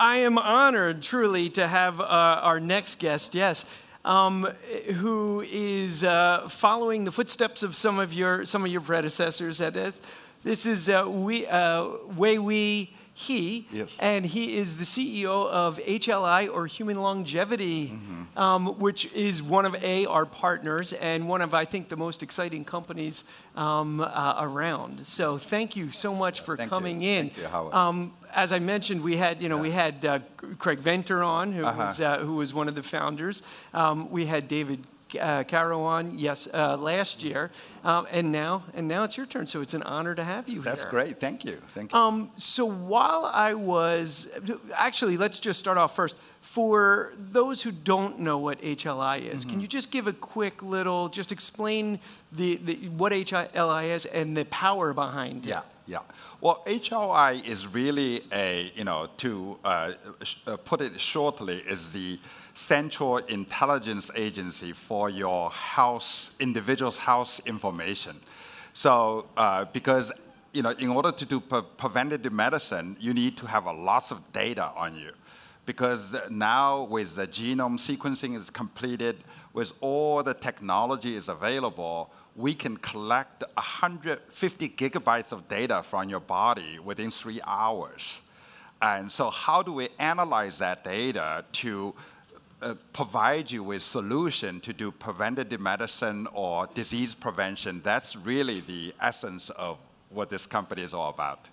I am honored, truly, to have uh, our next guest, yes, um, who is uh, following the footsteps of some of your, some of your predecessors at this. This is uh, we, uh, Wei Wu He, Yes. and he is the CEO of HLI or Human Longevity, Mm-hmm. um, which is one of a our partners and one of I think the most exciting companies um, uh, around. So thank you so much for Thank you. coming in. Thank you, Howard. As I mentioned, we had you know we had uh, Craig Venter on, who Uh-huh. was uh, who was one of the founders. Um, we had David. Uh, Karow on, yes, uh, last year, um, and now, and now it's your turn. So it's an honor to have you That's here. great. Thank you. Thank you. Um, so while I was, actually, let's just start off first. For those who don't know what HLI is, Mm-hmm. can you just give a quick little, just explain the, the, what HLI is and the power behind it? Yeah, yeah. Well, HLI is really a, you know, to uh, uh, put it shortly, is the central intelligence agency for your house, individual's house information. So, uh, because, you know, in order to do pre- preventative medicine, you need to have a lots of data on you. Because now with the genome sequencing is completed, with all the technology is available, we can collect 150 gigabytes of data from your body within three hours. And so how do we analyze that data to uh, provide you with solution to do preventative medicine or disease prevention? That's really the essence of what this company is all about.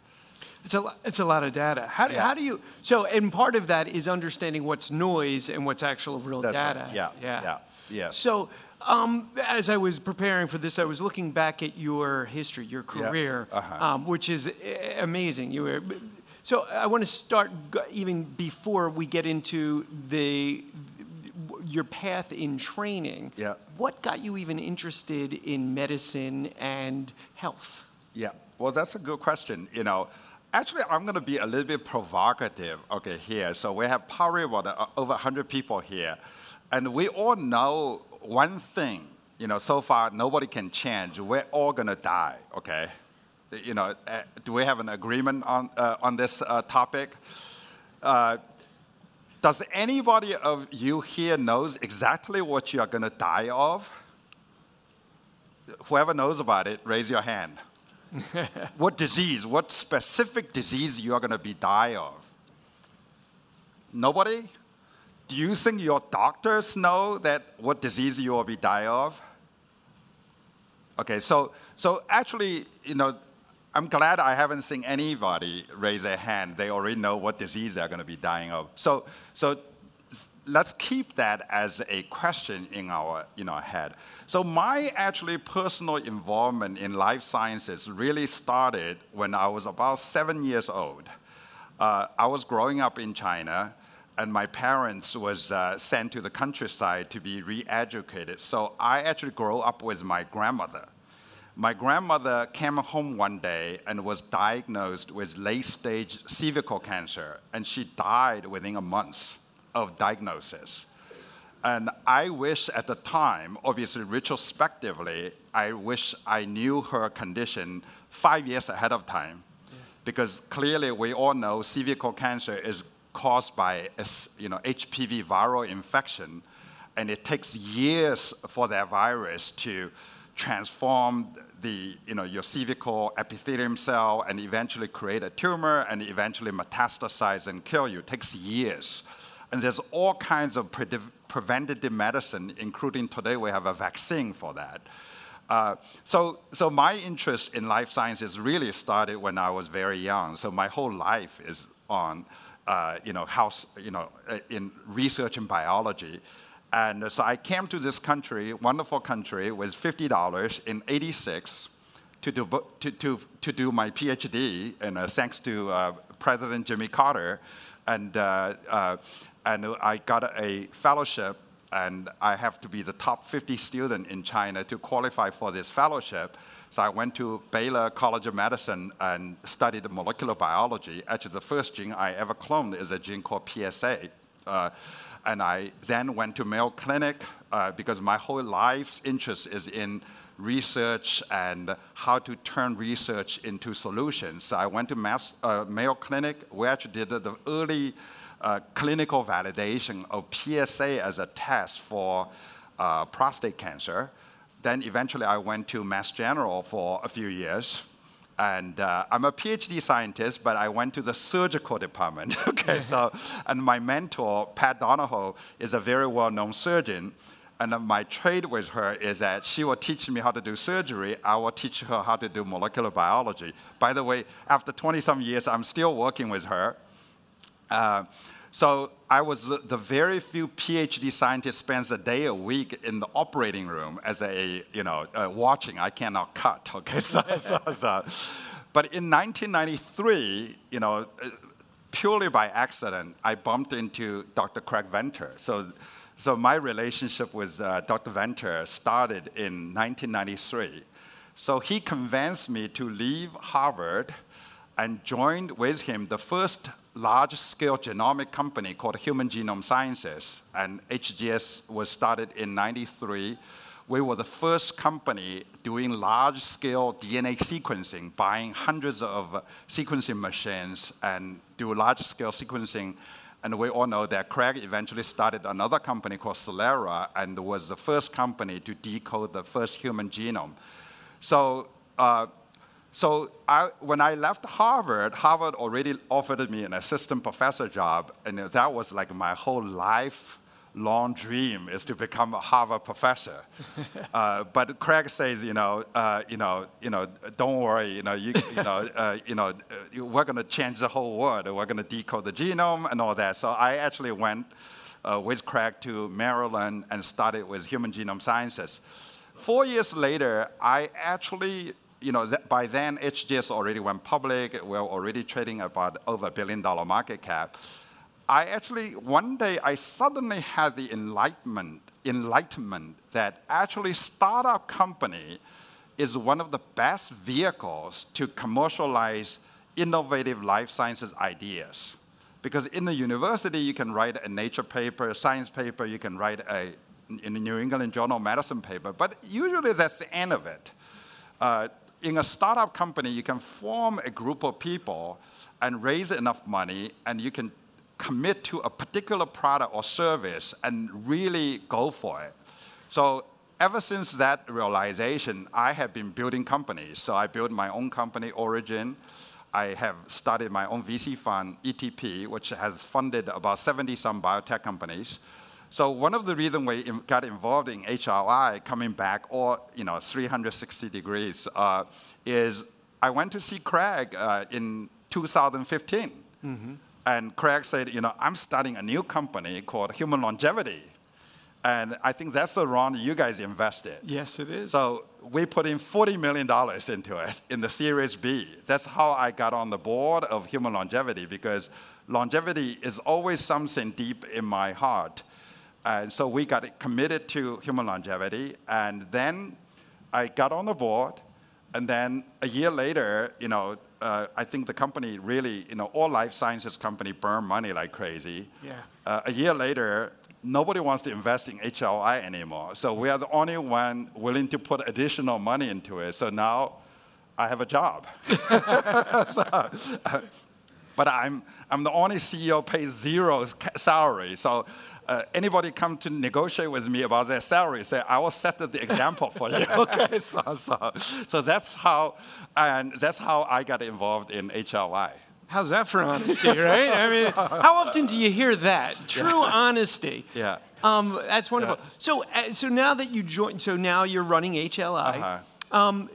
It's a, it's a lot of data. How, do- Yeah. how do you, so, and part of that is understanding what's noise and what's actual real That's right. data. Yeah, yeah, yeah. So, um, as I was preparing for this, I was looking back at your history, your Yeah, career, uh-huh. um, which is amazing. You were, so I want to start even before we get into the your path in training. Yeah. What got you even interested in medicine and health? Yeah, well, that's a good question. You know, actually, I'm going to be a little bit provocative. Okay, here. So we have probably about uh, over 100 people here, and we all know one thing. You know, so far nobody can change. We're all going to die. Okay. You know, uh, do we have an agreement on uh, on this uh, topic? Uh, does anybody of you here knows exactly what you are going to die of? Whoever knows about it, raise your hand. what disease, what specific disease you are going to be die of? Nobody? Do you think your doctors know that what disease you will be die of? Okay, so so actually, you know, I'm glad I haven't seen anybody raise their hand. They already know what disease they're going to be dying of. So so let's keep that as a question in our in our head. So my actually personal involvement in life sciences really started when I was about seven years old. Uh, I was growing up in China, and my parents was uh, sent to the countryside to be re-educated. So I actually grew up with my grandmother. My grandmother came home one day and was diagnosed with late-stage cervical cancer, and she died within a month of diagnosis. And I wish at the time, obviously retrospectively, I wish I knew her condition five years ahead of time. Because clearly we all know cervical cancer is caused by you know, HPV viral infection, and it takes years for that virus to transform the, you know, your cervical epithelium cell and eventually create a tumor and eventually metastasize and kill you. It takes years. And there's all kinds of prediv- preventative medicine, including today we have a vaccine for that. Uh, so, so my interest in life sciences really started when I was very young. So my whole life is on, uh, you know, house, you know, uh, in research in biology. And so I came to this country, wonderful country, with $50 in 86 to do, to, to, to do my PhD, and uh, thanks to uh, President Jimmy Carter. And, uh, and I got a fellowship, and I have to be the top 50 student in China to qualify for this fellowship. So I went to Baylor College of Medicine and studied molecular biology. Actually, the first gene I ever cloned is a gene called PSA. Uh, and I then went to Mayo Clinic uh, because my whole life's interest is in research and how to turn research into solutions. So I went to Mass, uh, Mayo Clinic. We actually did the early uh, clinical validation of PSA as a test for uh, prostate cancer. Then eventually I went to Mass General for a few years. And uh, I'm a PhD scientist, but I went to the surgical department. okay, so, and my mentor, Pat Donahoe, is a very well known surgeon. And my trade with her is that she will teach me how to do surgery. I will teach her how to do molecular biology. By the way, after 20 some years, I'm still working with her. Uh, so I was the very few PhD scientists spends a day a week in the operating room as a, you know, uh, watching. I cannot cut, okay? so, so, so. But in 1993, you know, uh, purely by accident, I bumped into Dr. Craig Venter. So, so my relationship with uh, Dr. Venter started in 1993. So he convinced me to leave Harvard and joined with him the first large-scale genomic company called Human Genome Sciences, and HGS was started in 93. We were the first company doing large-scale DNA sequencing, buying hundreds of sequencing machines and do large-scale sequencing. And we all know that Craig eventually started another company called Celera and was the first company to decode the first human genome. So uh, so I, when I left Harvard, Harvard already offered me an assistant professor job, and that was like my whole life long dream is to become a Harvard professor. uh, but Craig says, you know, uh, you know, you know, don't worry, you know, you, you know, uh, you know, uh, we're going to change the whole world. We're going to decode the genome and all that. So I actually went uh, with Craig to Maryland and started with Human Genome Sciences. Four years later, I actually you know, by then HGS already went public. We are already trading about over a billion dollar market cap. I actually, one day I suddenly had the enlightenment, enlightenment that actually startup company is one of the best vehicles to commercialize innovative life sciences ideas. Because in the university, you can write a Nature paper, a science paper, you can write a in New England Journal of Medicine paper, but usually that's the end of it. Uh, in a startup company, you can form a group of people and raise enough money, and you can commit to a particular product or service and really go for it. So ever since that realization, I have been building companies. So I built my own company, Origen. I have started my own VC fund, ETP, which has funded about 70 some biotech companies. So one of the reasons we got involved in HRI, coming back or you know 360 degrees, uh, is I went to see Craig uh, in 2015, mm-hmm. and Craig said, you know, I'm starting a new company called Human Longevity, and I think that's the round you guys invested. Yes, it is. So we put in $40 million into it in the Series B. That's how I got on the board of Human Longevity because longevity is always something deep in my heart. And so we got committed to human longevity. And then I got on the board. And then a year later, you know, uh, I think the company really, you know, all life sciences company burn money like crazy. Yeah. Uh, a year later, nobody wants to invest in HLI anymore. So we are the only one willing to put additional money into it. So now I have a job. so, uh, but I'm, I'm the only CEO pays zero salary. So uh, anybody come to negotiate with me about their salary, say, I will set the example for you. okay, so, so, so that's how, and that's how I got involved in HLI. How's that for honesty, right? I mean, how often do you hear that? True yeah. honesty. Yeah. Um, that's wonderful. Yeah. So, uh, so now that you joined, so now you're running HLI. Uh-huh. Um,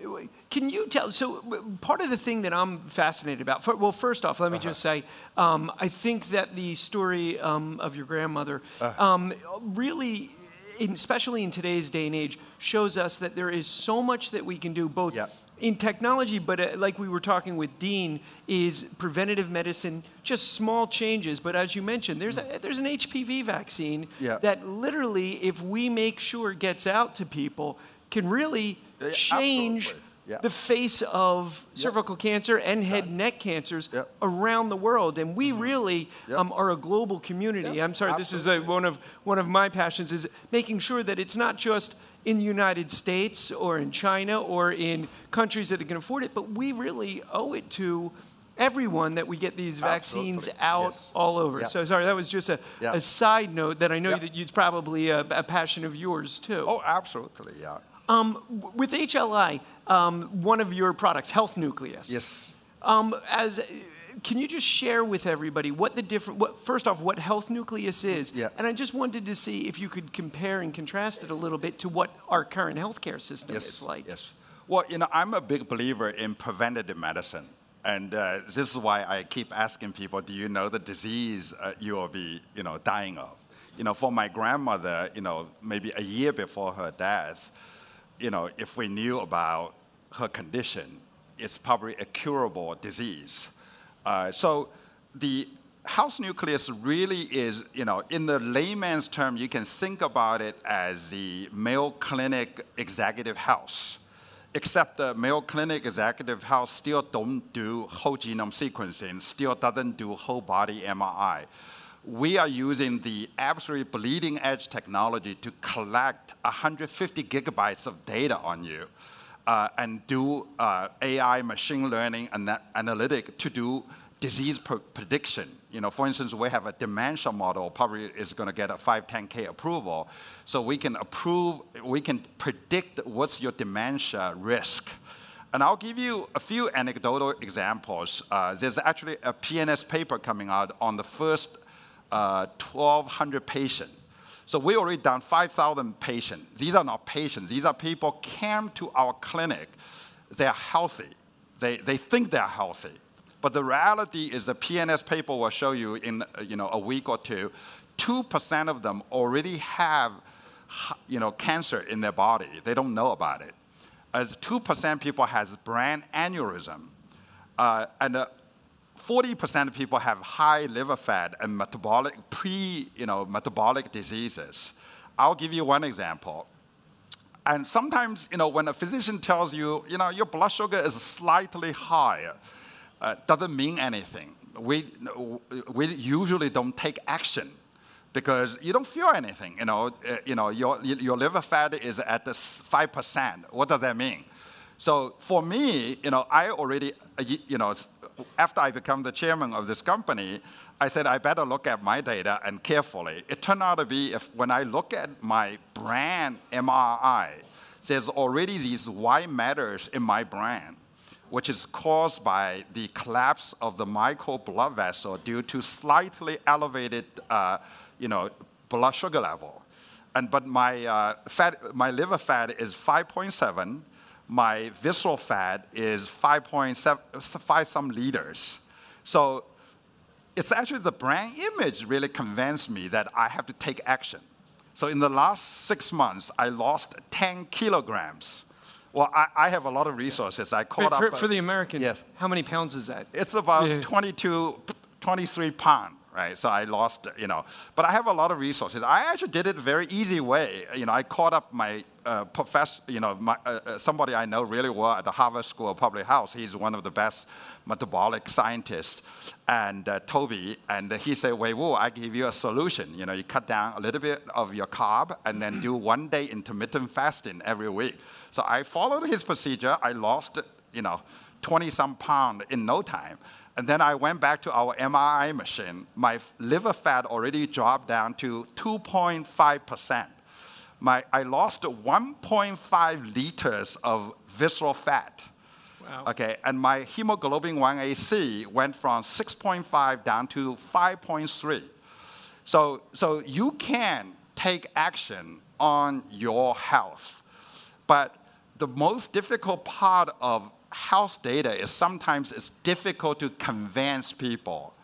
can you tell? So, part of the thing that I'm fascinated about, for, well, first off, let me uh-huh. just say, um, I think that the story um, of your grandmother uh-huh. um, really, in, especially in today's day and age, shows us that there is so much that we can do both. Yep. In technology, but uh, like we were talking with Dean, is preventative medicine, just small changes. But as you mentioned, there's, a, there's an HPV vaccine that literally, if we make sure it gets out to people, can really change yeah. the face of yep. cervical cancer and head and neck cancers yep. around the world. And we mm-hmm. really yep. um, are a global community. I'm sorry, Absolutely. this is a, one, of, one of my passions is making sure that it's not just in the United States or in China or in countries that can afford it, but we really owe it to everyone that we get these vaccines Absolutely. out Yes. all over. Yeah. So sorry, that was just a, Yeah. a side note that I know Yeah. that it's probably a, a passion of yours too. Oh, absolutely, yeah. Um, with HLI, um, one of your products, Health Nucleus. Yes. Um, as can you just share with everybody what the different what first off what health nucleus is Yeah. and i just wanted to see if you could compare and contrast it a little bit to what our current healthcare system Yes. is like Yes. Well, you know, I'm a big believer in preventative medicine. And uh, this is why I keep asking people, do you know the disease uh, you will be, you know, dying of? You know, for my grandmother, you know, maybe a year before her death, you know, if we knew about her condition, it's probably a curable disease. Uh, so the house nucleus really is, you know, in the layman's term, you can think about it as the Mayo Clinic executive house. Except the Mayo Clinic executive house still don't do whole genome sequencing, still doesn't do whole body MRI. We are using the absolutely bleeding edge technology to collect 150 gigabytes of data on you uh, and do uh, AI machine learning ana- analytic to do disease pr- prediction. You know, for instance, we have a dementia model, probably is going to get a 510K approval. So we can approve, we can predict what's your dementia risk. And I'll give you a few anecdotal examples. Uh, there's actually a PNAS paper coming out on the first uh, 1,200 patients. So we already done 5,000 patients. These are not patients. These are people came to our clinic. They're healthy. They, they think they're healthy. But the reality is the PNAS paper will show you in you know, a week or two, 2% of them already have you know, cancer in their body. They don't know about it. As 2% people has brain aneurysm. Uh, and uh, 40% of people have high liver fat and metabolic, pre, you know, metabolic diseases. I'll give you one example. And sometimes, you know, when a physician tells you, you know, your blood sugar is slightly high, uh, doesn't mean anything. We, we usually don't take action because you don't feel anything. You know, uh, you know your, your liver fat is at the 5%. What does that mean? So for me, you know, I already, you know, after I become the chairman of this company, I said I better look at my data and carefully. It turned out to be if when I look at my brain MRI, there's already these white matters in my brain, which is caused by the collapse of the micro blood vessel due to slightly elevated, uh, you know, blood sugar level. And but my uh, fat, my liver fat is 5.7. My visceral fat is 5.7, five some liters. So it's actually the brain image really convinced me that I have to take action. So in the last six months, I lost 10 kilograms. Well, I, I have a lot of resources. I for, caught for, up. for the americans Yes. how many pounds is that It's about Yeah. 22, 23 pound, right? So I lost, you know. But I have a lot of resources. I actually did it a very easy way. You know, I caught up my uh, professor, you know, my, uh, uh, somebody I know really well at the Harvard School of Public Health. He's one of the best metabolic scientists, and uh, Toby. And he said, "Wei Wu, I give you a solution. You know, you cut down a little bit of your carb, and then do one day intermittent fasting every week." So I followed his procedure. I lost, you know, 20 some pound in no time. And then I went back to our MRI machine. My liver fat already dropped down to 2.5%. My, I lost 1.5 liters of visceral fat. Wow. Okay, and my hemoglobin 1AC went from 6.5 down to 5.3. So, so you can take action on your health. But the most difficult part of health data is sometimes it's difficult to convince people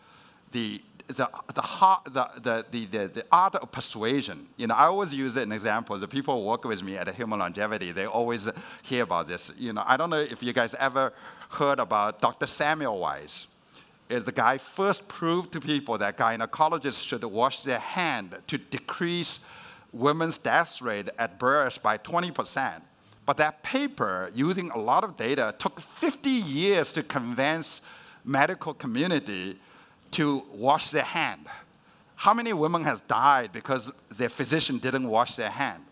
the, the, the, the, the, the, the, the art of persuasion. You know, I always use an example. The people who work with me at Human Longevity, they always hear about this. You know, I don't know if you guys ever heard about Dr. Semmelweis is uh, the guy first proved to people that gynecologists should wash their hand to decrease women's death rate at birth by 20%. But that paper, using a lot of data, took 50 years to convince medical community to wash their hand. How many women has died because their physician didn't wash their hand?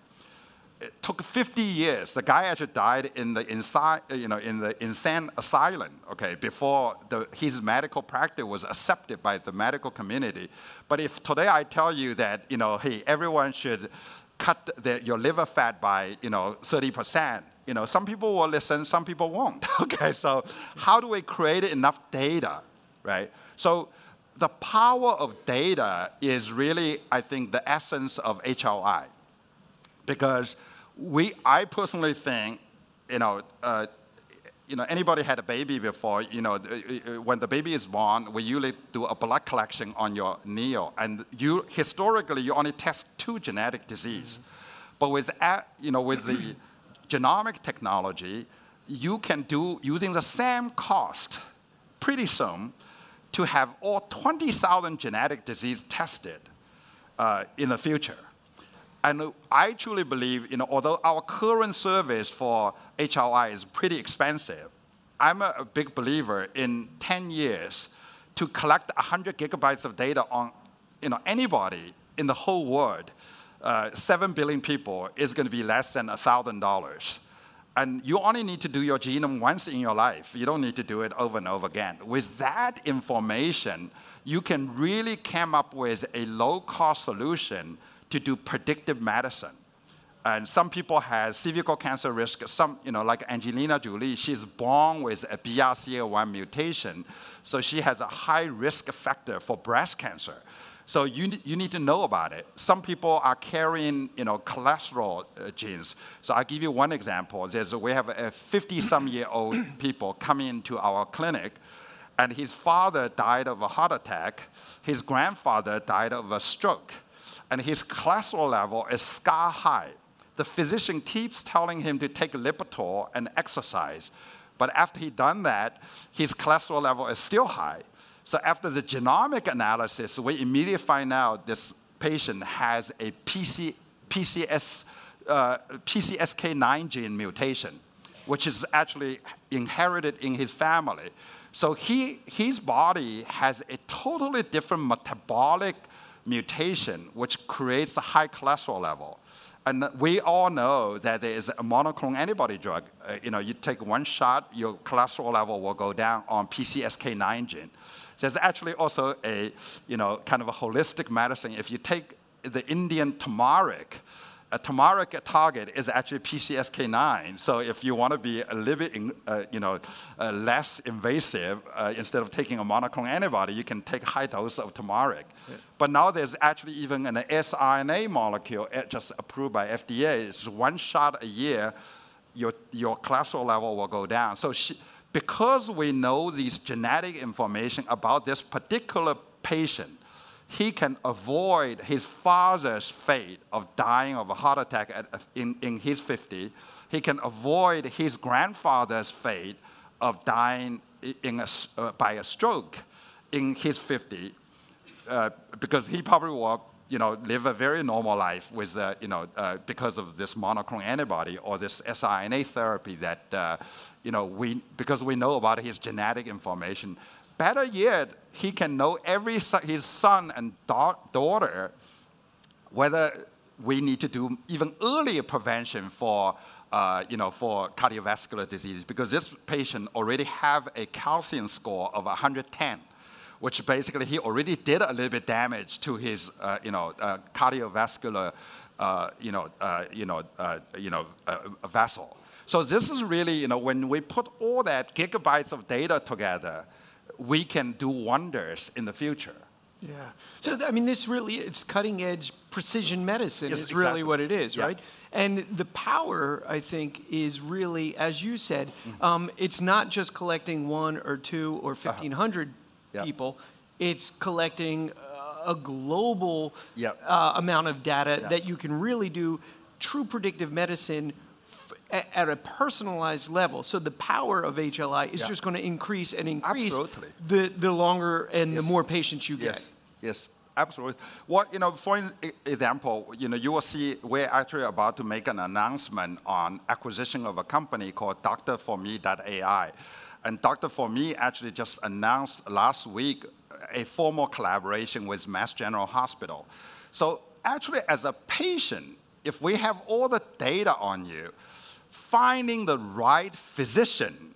it took 50 years. The guy actually died in the inside, uh, you know, in the insane asylum. Okay, before the, his medical practice was accepted by the medical community. But if today I tell you that, you know, hey, everyone should cut the, your liver fat by, you know, 30 percent, you know, some people will listen, some people won't. okay, so how do we create enough data, right? So the power of data is really, I think, the essence of HLI because we, I personally think, you know, uh, you know, anybody had a baby before, you know, when the baby is born, we usually do a blood collection on your neo, and you historically you only test two genetic disease, mm-hmm. but with you know with the genomic technology, you can do using the same cost, pretty soon, to have all 20,000 genetic disease tested uh, in the future. And I truly believe, you know, although our current service for HRI is pretty expensive, I'm a, big believer in 10 years to collect 100 gigabytes of data on, you know, anybody in the whole world, uh, 7 billion people, is going to be less than $1,000. And you only need to do your genome once in your life. You don't need to do it over and over again. With that information, you can really come up with a low-cost solution to do predictive medicine. And some people have cervical cancer risk. Some, you know, like Angelina Jolie, she's born with a BRCA1 mutation, so she has a high risk factor for breast cancer. So you, you need to know about it. Some people are carrying, you know, cholesterol uh, genes. So I'll give you one example. There's, we have a 50-some-year-old people coming into our clinic, and his father died of a heart attack. His grandfather died of a stroke and his cholesterol level is sky high. The physician keeps telling him to take Lipitor and exercise. But after he done that, his cholesterol level is still high. So after the genomic analysis, we immediately find out this patient has a PC, PCS, uh, PCSK9 gene mutation, which is actually inherited in his family. So he, his body has a totally different metabolic mutation, which creates a high cholesterol level. And we all know that there is a monoclonal antibody drug. Uh, you know, you take one shot, your cholesterol level will go down on PCSK9 gene. There's actually also a, you know, kind of a holistic medicine. If you take the Indian turmeric, a turmeric target is actually PCSK9. So if you want to be a little bit, uh, you know, uh, less invasive, uh, instead of taking a monoclonal antibody, you can take high dose of turmeric. Yeah. But now there's actually even an siRNA molecule uh, just approved by FDA. It's one shot a year, your, your cholesterol level will go down. So she, because we know these genetic information about this particular patient, he can avoid his father's fate of dying of a heart attack at, in, in his 50. He can avoid his grandfather's fate of dying in a, uh, by a stroke in his 50 uh, because he probably will you know, live a very normal life with, uh, you know, uh, because of this monoclonal antibody or this siRNA therapy that, uh, you know, we, because we know about his genetic information, Better yet, he can know every his son and da daughter whether we need to do even earlier prevention for, uh, you know, for cardiovascular disease because this patient already have a calcium score of 110 which basically he already did a little bit damage to his, uh, you know, uh, cardiovascular, uh, you know, uh, you know, uh, you know, vessel. So this is really, you know, when we put all that gigabytes of data together, we can do wonders in the future. Yeah. So I mean, this really it's cutting edge precision medicine yes, is exactly. really what it is, yeah. right? And the power, I think, is really, as you said, mm-hmm. um, it's not just collecting one or two or uh-huh. fifteen hundred uh-huh. people. It's collecting a global yep. uh, amount of data that you can really do true predictive medicine at a personalized level. So the power of HLI is yeah. just going to increase and increase absolutely. the, the longer and yes. the more patients you yes. get. Yes, absolutely. What you know, for example, you know, you will see we're actually about to make an announcement on acquisition of a company called Doctor4Me.ai. And Doctor4Me actually just announced last week a formal collaboration with Mass General Hospital. So actually, as a patient, if we have all the data on you, finding the right physician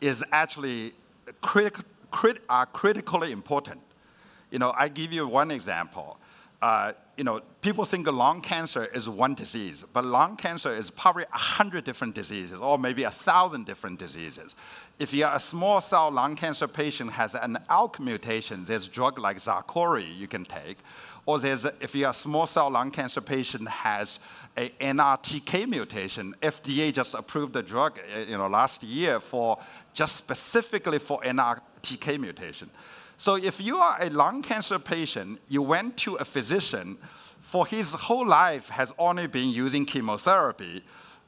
is actually crit, uh, critically important. You know, I give you one example. Uh, you know, people think lung cancer is one disease, but lung cancer is probably a hundred different diseases, or maybe a thousand different diseases. If you're a small cell lung cancer patient has an ALK mutation, there's drug like Xalkori you can take, or there's a, if you're a small cell lung cancer patient has a NRTK mutation, FDA just approved the drug, uh, you know, last year for just specifically for NRTK mutation. So if you are a lung cancer patient, you went to a physician for his whole life has only been using chemotherapy,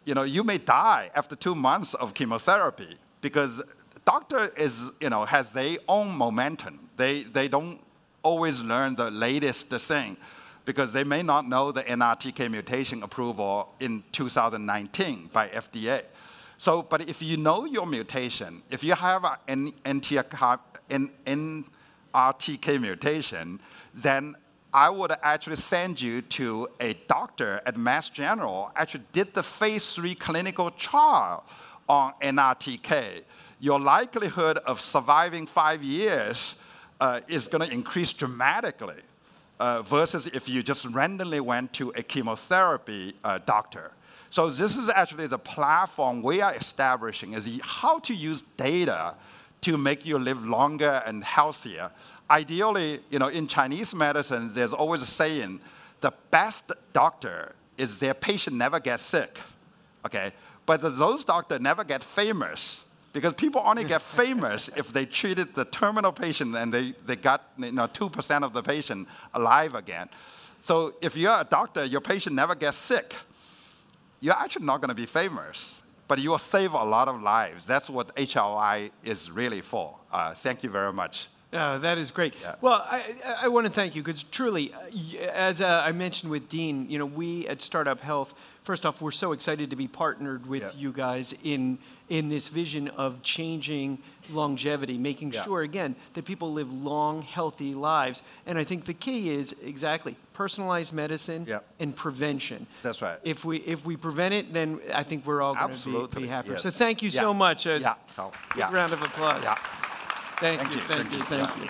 you know, you may die after two months of chemotherapy because doctor is, you know, has their own momentum. They, they don't always learn the latest thing because they may not know the NRTK mutation approval in 2019 by FDA. So, but if you know your mutation, if you have an NRTK mutation, then I would actually send you to a doctor at Mass General, actually did the phase three clinical trial on NRTK. Your likelihood of surviving five years uh, is going to increase dramatically uh, versus if you just randomly went to a chemotherapy uh, doctor. So this is actually the platform we are establishing is how to use data to make you live longer and healthier. Ideally, you know, in Chinese medicine, there's always a saying, the best doctor is their patient never gets sick, okay? But those doctors never get famous because people only get famous if they treated the terminal patient and they, they got you know, 2% of the patient alive again. So if you're a doctor, your patient never gets sick, you're actually not going to be famous but you will save a lot of lives. That's what HLI is really for. Uh, thank you very much. Uh, that is great. Yeah. Well, I, I want to thank you because truly, uh, as uh, I mentioned with Dean, you know, we at Startup Health, first off, we're so excited to be partnered with yeah. you guys in in this vision of changing longevity, making yeah. sure again that people live long, healthy lives. And I think the key is exactly personalized medicine and prevention. That's right. If we if we prevent it, then I think we're all going to be, be happier. Yes. So thank you so much. Uh, yeah. Oh, yeah. round of applause. Thank, thank you, you, thank, thank you, thank you.